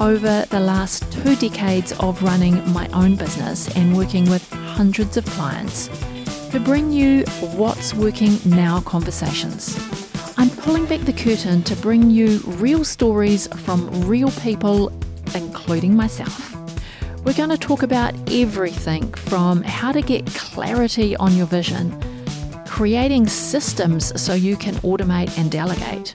over the last two decades of running my own business and working with hundreds of clients to bring you what's working now conversations. I'm pulling back the curtain to bring you real stories from real people, including myself. We're going to talk about everything from how to get clarity on your vision, creating systems so you can automate and delegate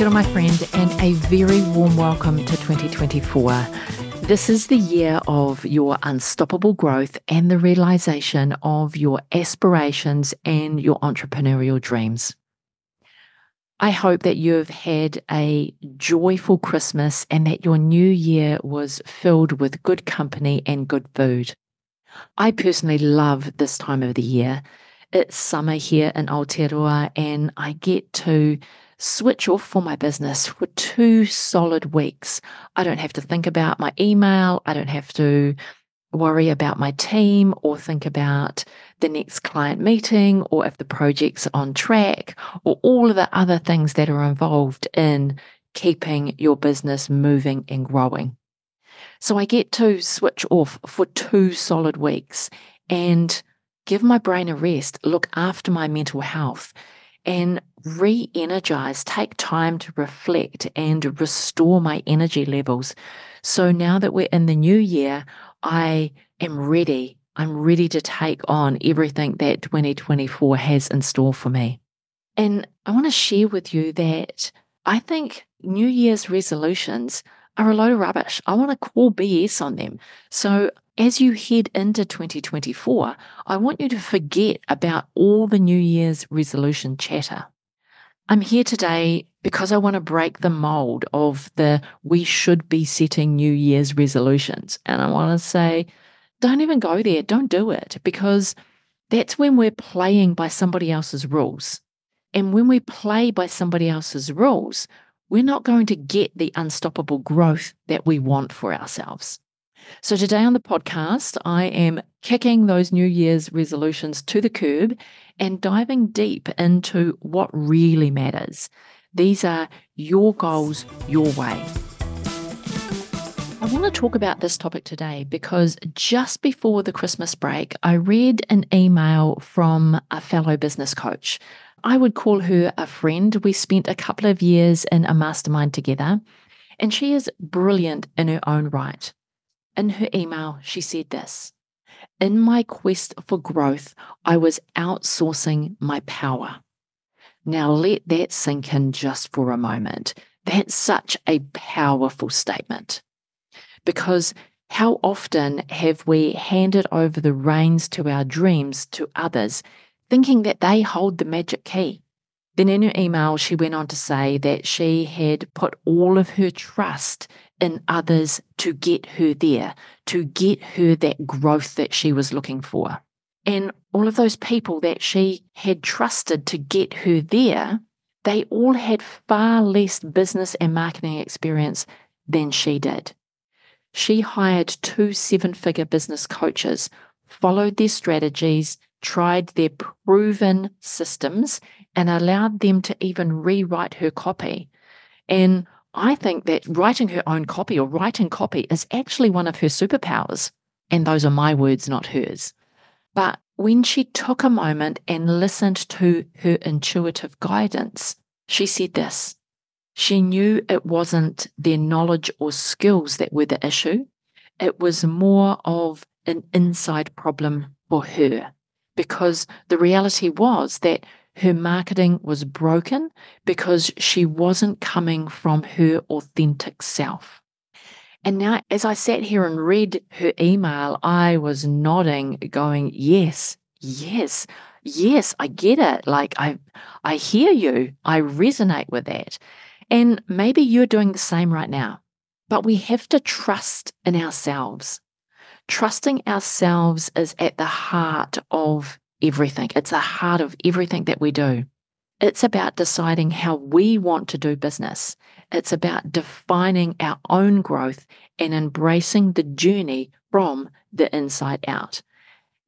Kia my friend, and a very warm welcome to 2024. This is the year of your unstoppable growth and the realization of your aspirations and your entrepreneurial dreams. I hope that you've had a joyful Christmas and that your new year was filled with good company and good food. I personally love this time of the year. It's summer here in Aotearoa, and I get to switch off for my business for two solid weeks. I don't have to think about my email. I don't have to worry about my team or think about the next client meeting or if the project's on track or all of the other things that are involved in keeping your business moving and growing. So I get to switch off for two solid weeks and give my brain a rest, look after my mental health, and re energize, take time to reflect and restore my energy levels. So now that we're in the new year, I am ready. I'm ready to take on everything that 2024 has in store for me. And I want to share with you that I think New Year's resolutions are a load of rubbish. I want to call BS on them. So as you head into 2024, I want you to forget about all the New Year's resolution chatter. I'm here today because I want to break the mold of the we should be setting New Year's resolutions. And I want to say, don't even go there. Don't do it because that's when we're playing by somebody else's rules. And when we play by somebody else's rules, we're not going to get the unstoppable growth that we want for ourselves. So, today on the podcast, I am kicking those New Year's resolutions to the curb and diving deep into what really matters. These are your goals, your way. I want to talk about this topic today because just before the Christmas break, I read an email from a fellow business coach. I would call her a friend. We spent a couple of years in a mastermind together, and she is brilliant in her own right. In her email, she said this In my quest for growth, I was outsourcing my power. Now let that sink in just for a moment. That's such a powerful statement. Because how often have we handed over the reins to our dreams to others, thinking that they hold the magic key? Then in her email, she went on to say that she had put all of her trust in others to get her there, to get her that growth that she was looking for. And all of those people that she had trusted to get her there, they all had far less business and marketing experience than she did. She hired two seven figure business coaches, followed their strategies, tried their proven systems, and allowed them to even rewrite her copy. And I think that writing her own copy or writing copy is actually one of her superpowers. And those are my words, not hers. But when she took a moment and listened to her intuitive guidance, she said this. She knew it wasn't their knowledge or skills that were the issue. it was more of an inside problem for her because the reality was that her marketing was broken because she wasn't coming from her authentic self. And now, as I sat here and read her email, I was nodding, going, Yes, yes, yes, I get it. Like, I, I hear you. I resonate with that. And maybe you're doing the same right now. But we have to trust in ourselves. Trusting ourselves is at the heart of everything, it's the heart of everything that we do. It's about deciding how we want to do business. It's about defining our own growth and embracing the journey from the inside out.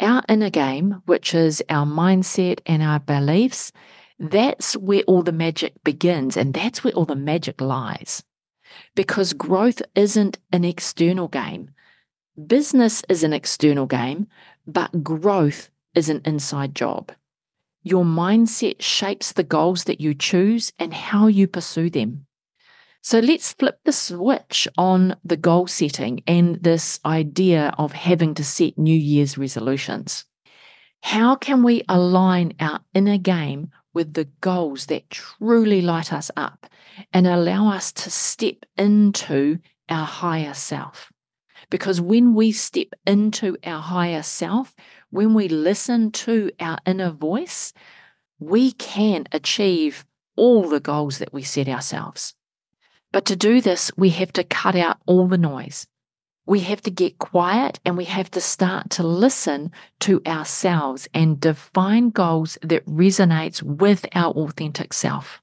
Our inner game, which is our mindset and our beliefs, that's where all the magic begins and that's where all the magic lies. Because growth isn't an external game. Business is an external game, but growth is an inside job. Your mindset shapes the goals that you choose and how you pursue them. So let's flip the switch on the goal setting and this idea of having to set New Year's resolutions. How can we align our inner game with the goals that truly light us up and allow us to step into our higher self? Because when we step into our higher self, when we listen to our inner voice, we can achieve all the goals that we set ourselves. But to do this, we have to cut out all the noise. We have to get quiet and we have to start to listen to ourselves and define goals that resonates with our authentic self.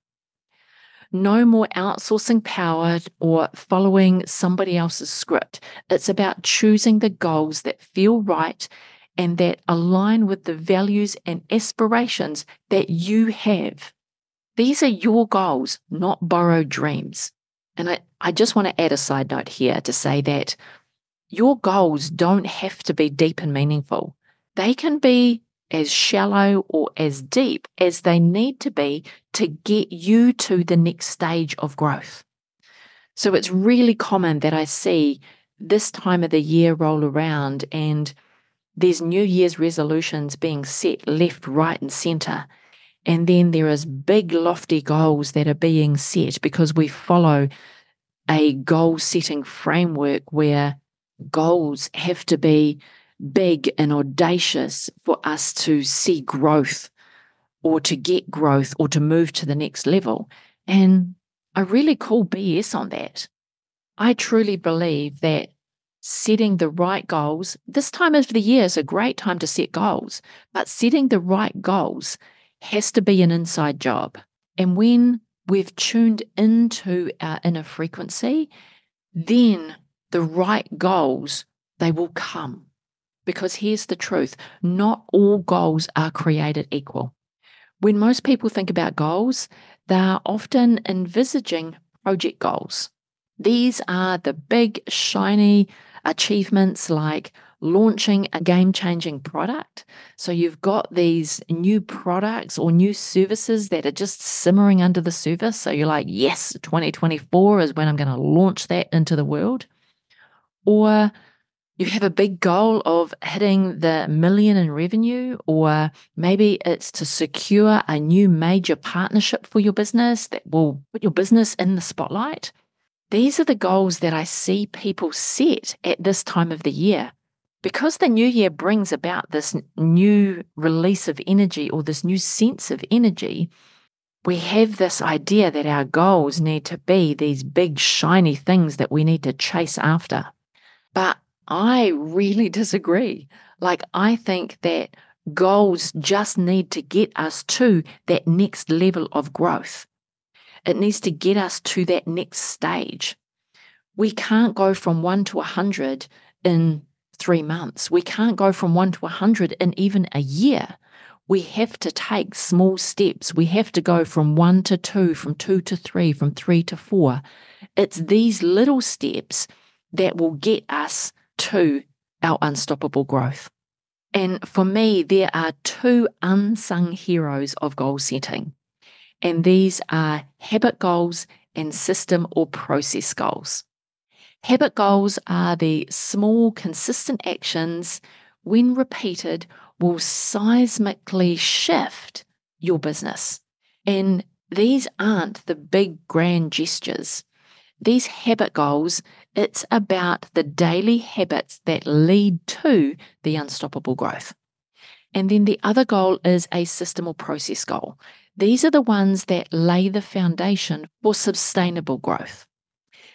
No more outsourcing power or following somebody else's script. It's about choosing the goals that feel right and that align with the values and aspirations that you have. These are your goals, not borrowed dreams. And I, I just want to add a side note here to say that your goals don't have to be deep and meaningful. They can be as shallow or as deep as they need to be to get you to the next stage of growth. So it's really common that I see this time of the year roll around and there's New Year's resolutions being set left, right, and center. And then there is big, lofty goals that are being set because we follow a goal setting framework where goals have to be big and audacious for us to see growth or to get growth or to move to the next level. And I really call BS on that. I truly believe that setting the right goals, this time of the year is a great time to set goals, but setting the right goals has to be an inside job. And when we've tuned into our inner frequency, then the right goals, they will come. Because here's the truth not all goals are created equal. When most people think about goals, they're often envisaging project goals. These are the big, shiny, achievements like launching a game changing product. So you've got these new products or new services that are just simmering under the surface. So you're like, yes, 2024 is when I'm going to launch that into the world. Or you have a big goal of hitting the million in revenue, or maybe it's to secure a new major partnership for your business that will put your business in the spotlight. These are the goals that I see people set at this time of the year. Because the new year brings about this new release of energy or this new sense of energy, we have this idea that our goals need to be these big, shiny things that we need to chase after. But I really disagree. Like, I think that goals just need to get us to that next level of growth. It needs to get us to that next stage. We can't go from one to a 100 in three months. We can't go from one to a 100 in even a year. We have to take small steps. We have to go from one to two, from two to three, from three to four. It's these little steps that will get us to our unstoppable growth. And for me, there are two unsung heroes of goal setting and these are habit goals and system or process goals. Habit goals are the small, consistent actions, when repeated, will seismically shift your business. And these aren't the big, grand gestures. These habit goals, it's about the daily habits that lead to the unstoppable growth. And then the other goal is a system or process goal. These are the ones that lay the foundation for sustainable growth.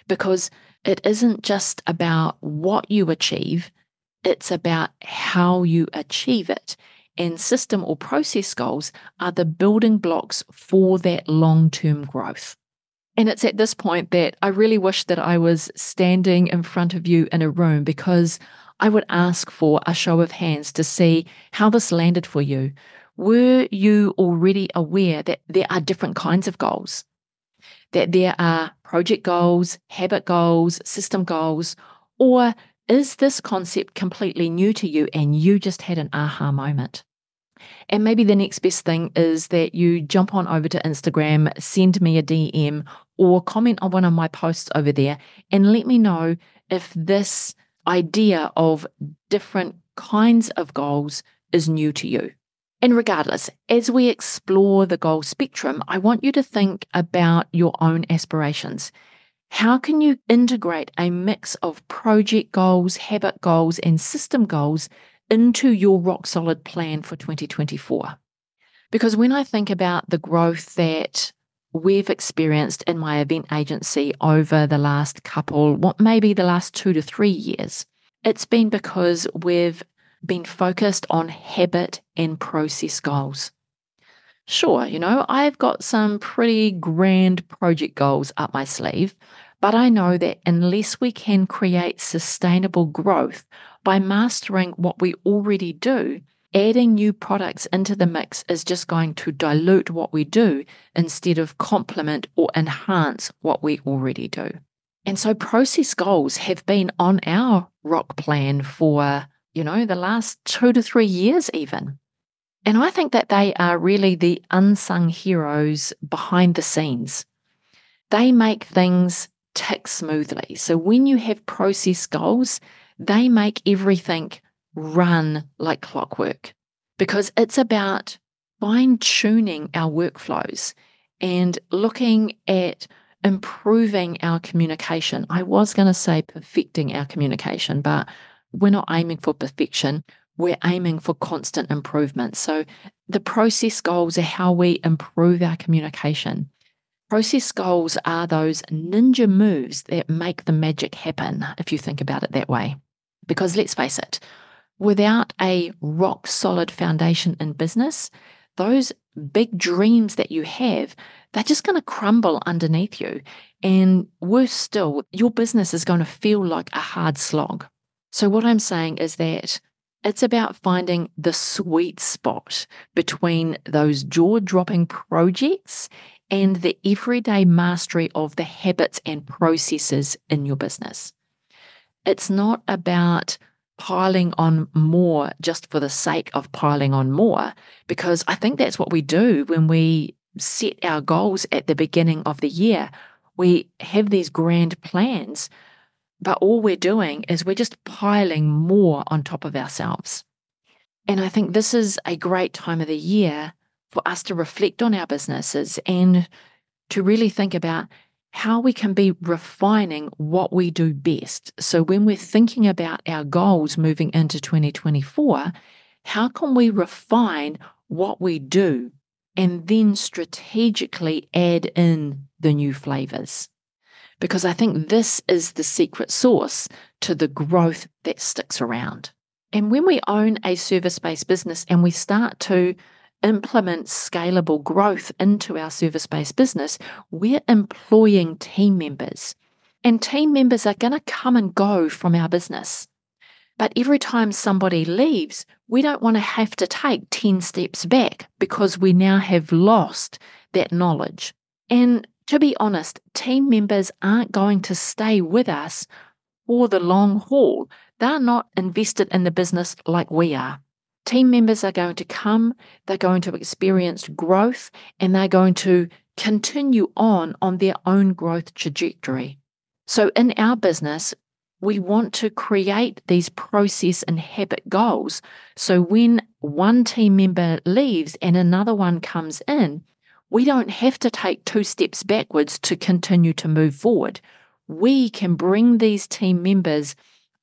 Because it isn't just about what you achieve, it's about how you achieve it. And system or process goals are the building blocks for that long term growth. And it's at this point that I really wish that I was standing in front of you in a room because I would ask for a show of hands to see how this landed for you. Were you already aware that there are different kinds of goals? that there are project goals, habit goals, system goals, or is this concept completely new to you and you just had an aha moment? And maybe the next best thing is that you jump on over to Instagram, send me a DM, or comment on one of my posts over there and let me know if this idea of different kinds of goals is new to you. And regardless, as we explore the goal spectrum, I want you to think about your own aspirations. How can you integrate a mix of project goals, habit goals, and system goals into your rock solid plan for 2024? Because when I think about the growth that we've experienced in my event agency over the last couple, what maybe the last two to three years, it's been because we've been focused on habit and process goals. Sure, you know, I've got some pretty grand project goals up my sleeve, but I know that unless we can create sustainable growth by mastering what we already do, adding new products into the mix is just going to dilute what we do instead of complement or enhance what we already do. And so process goals have been on our rock plan for you know, the last two to three years, even. And I think that they are really the unsung heroes behind the scenes. They make things tick smoothly. So when you have process goals, they make everything run like clockwork because it's about fine tuning our workflows and looking at improving our communication. I was going to say perfecting our communication, but we're not aiming for perfection. We're aiming for constant improvement. So the process goals are how we improve our communication. Process goals are those ninja moves that make the magic happen, if you think about it that way. Because let's face it, without a rock solid foundation in business, those big dreams that you have, they're just going to crumble underneath you. And worse still, your business is going to feel like a hard slog. So, what I'm saying is that it's about finding the sweet spot between those jaw dropping projects and the everyday mastery of the habits and processes in your business. It's not about piling on more just for the sake of piling on more, because I think that's what we do when we set our goals at the beginning of the year. We have these grand plans but all we're doing is we're just piling more on top of ourselves. And I think this is a great time of the year for us to reflect on our businesses and to really think about how we can be refining what we do best. So, when we're thinking about our goals moving into 2024, how can we refine what we do and then strategically add in the new flavors? because I think this is the secret sauce to the growth that sticks around. And when we own a service based business and we start to implement scalable growth into our service based business, we're employing team members. And team members are going to come and go from our business. But every time somebody leaves, we don't want to have to take 10 steps back because we now have lost that knowledge. And to be honest, team members aren't going to stay with us for the long haul. They're not invested in the business like we are. Team members are going to come, they're going to experience growth, and they're going to continue on on their own growth trajectory. So, in our business, we want to create these process and habit goals. So, when one team member leaves and another one comes in, we don't have to take two steps backwards to continue to move forward. We can bring these team members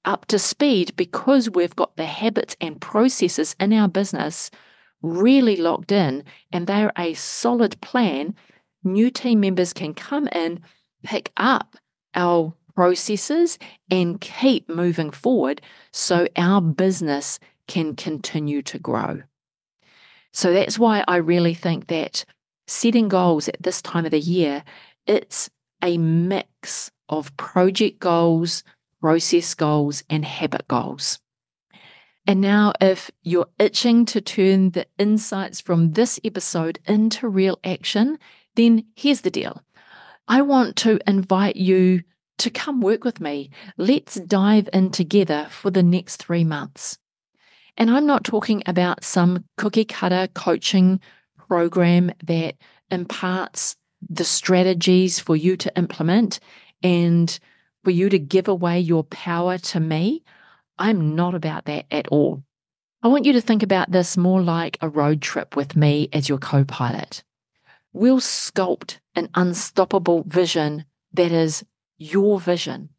up to speed because we've got the habits and processes in our business really locked in and they're a solid plan. New team members can come in, pick up our processes, and keep moving forward so our business can continue to grow. So that's why I really think that setting goals at this time of the year, it's a mix of project goals, process goals, and habit goals. And now, if you're itching to turn the insights from this episode into real action, then here's the deal. I want to invite you to come work with me. Let's dive in together for the next three months. And I'm not talking about some cookie cutter coaching program that imparts the strategies for you to implement and for you to give away your power to me. I'm not about that at all. I want you to think about this more like a road trip with me as your co pilot. We'll sculpt an unstoppable vision that is your vision.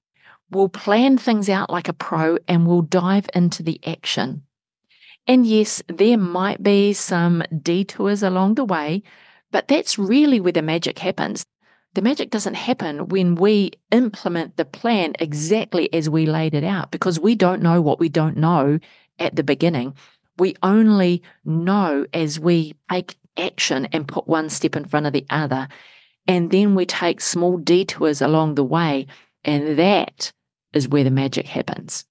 We'll plan things out like a pro and we'll dive into the action. And yes, there might be some detours along the way, but that's really where the magic happens. The magic doesn't happen when we implement the plan exactly as we laid it out because we don't know what we don't know at the beginning. We only know as we take action and put one step in front of the other. And then we take small detours along the way. And that is where the magic happens.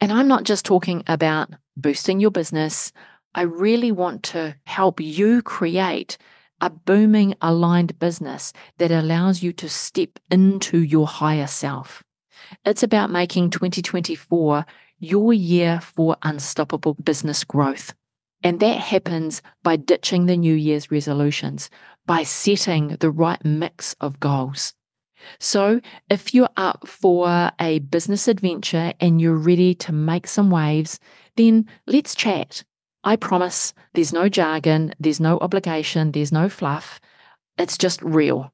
And I'm not just talking about boosting your business. I really want to help you create a booming, aligned business that allows you to step into your higher self. It's about making 2024 your year for unstoppable business growth. And that happens by ditching the New Year's resolutions, by setting the right mix of goals. So, if you're up for a business adventure and you're ready to make some waves, then let's chat. I promise there's no jargon, there's no obligation, there's no fluff. It's just real.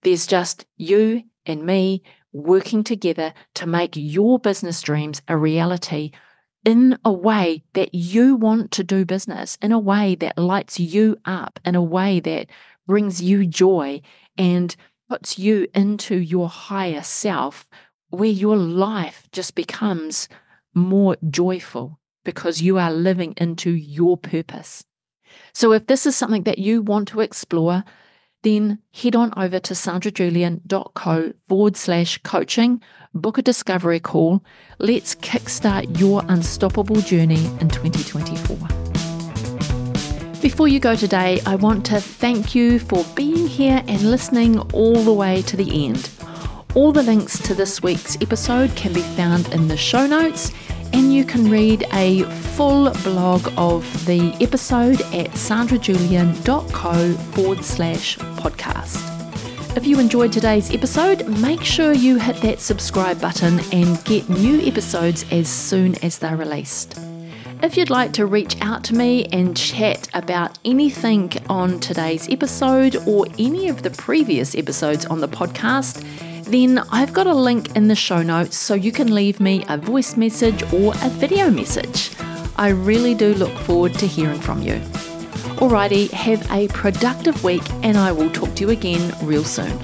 There's just you and me working together to make your business dreams a reality in a way that you want to do business, in a way that lights you up, in a way that brings you joy and puts you into your higher self, where your life just becomes more joyful because you are living into your purpose. So, if this is something that you want to explore, then head on over to sandrajulian.co forward slash coaching, book a discovery call. Let's kickstart your unstoppable journey in 2024. Before you go today, I want to thank you for being here and listening all the way to the end. All the links to this week's episode can be found in the show notes and you can read a full blog of the episode at sandrajulian.co forward slash podcast. If you enjoyed today's episode, make sure you hit that subscribe button and get new episodes as soon as they're released. If you'd like to reach out to me and chat about anything on today's episode or any of the previous episodes on the podcast, then I've got a link in the show notes so you can leave me a voice message or a video message. I really do look forward to hearing from you. Alrighty, have a productive week and I will talk to you again real soon.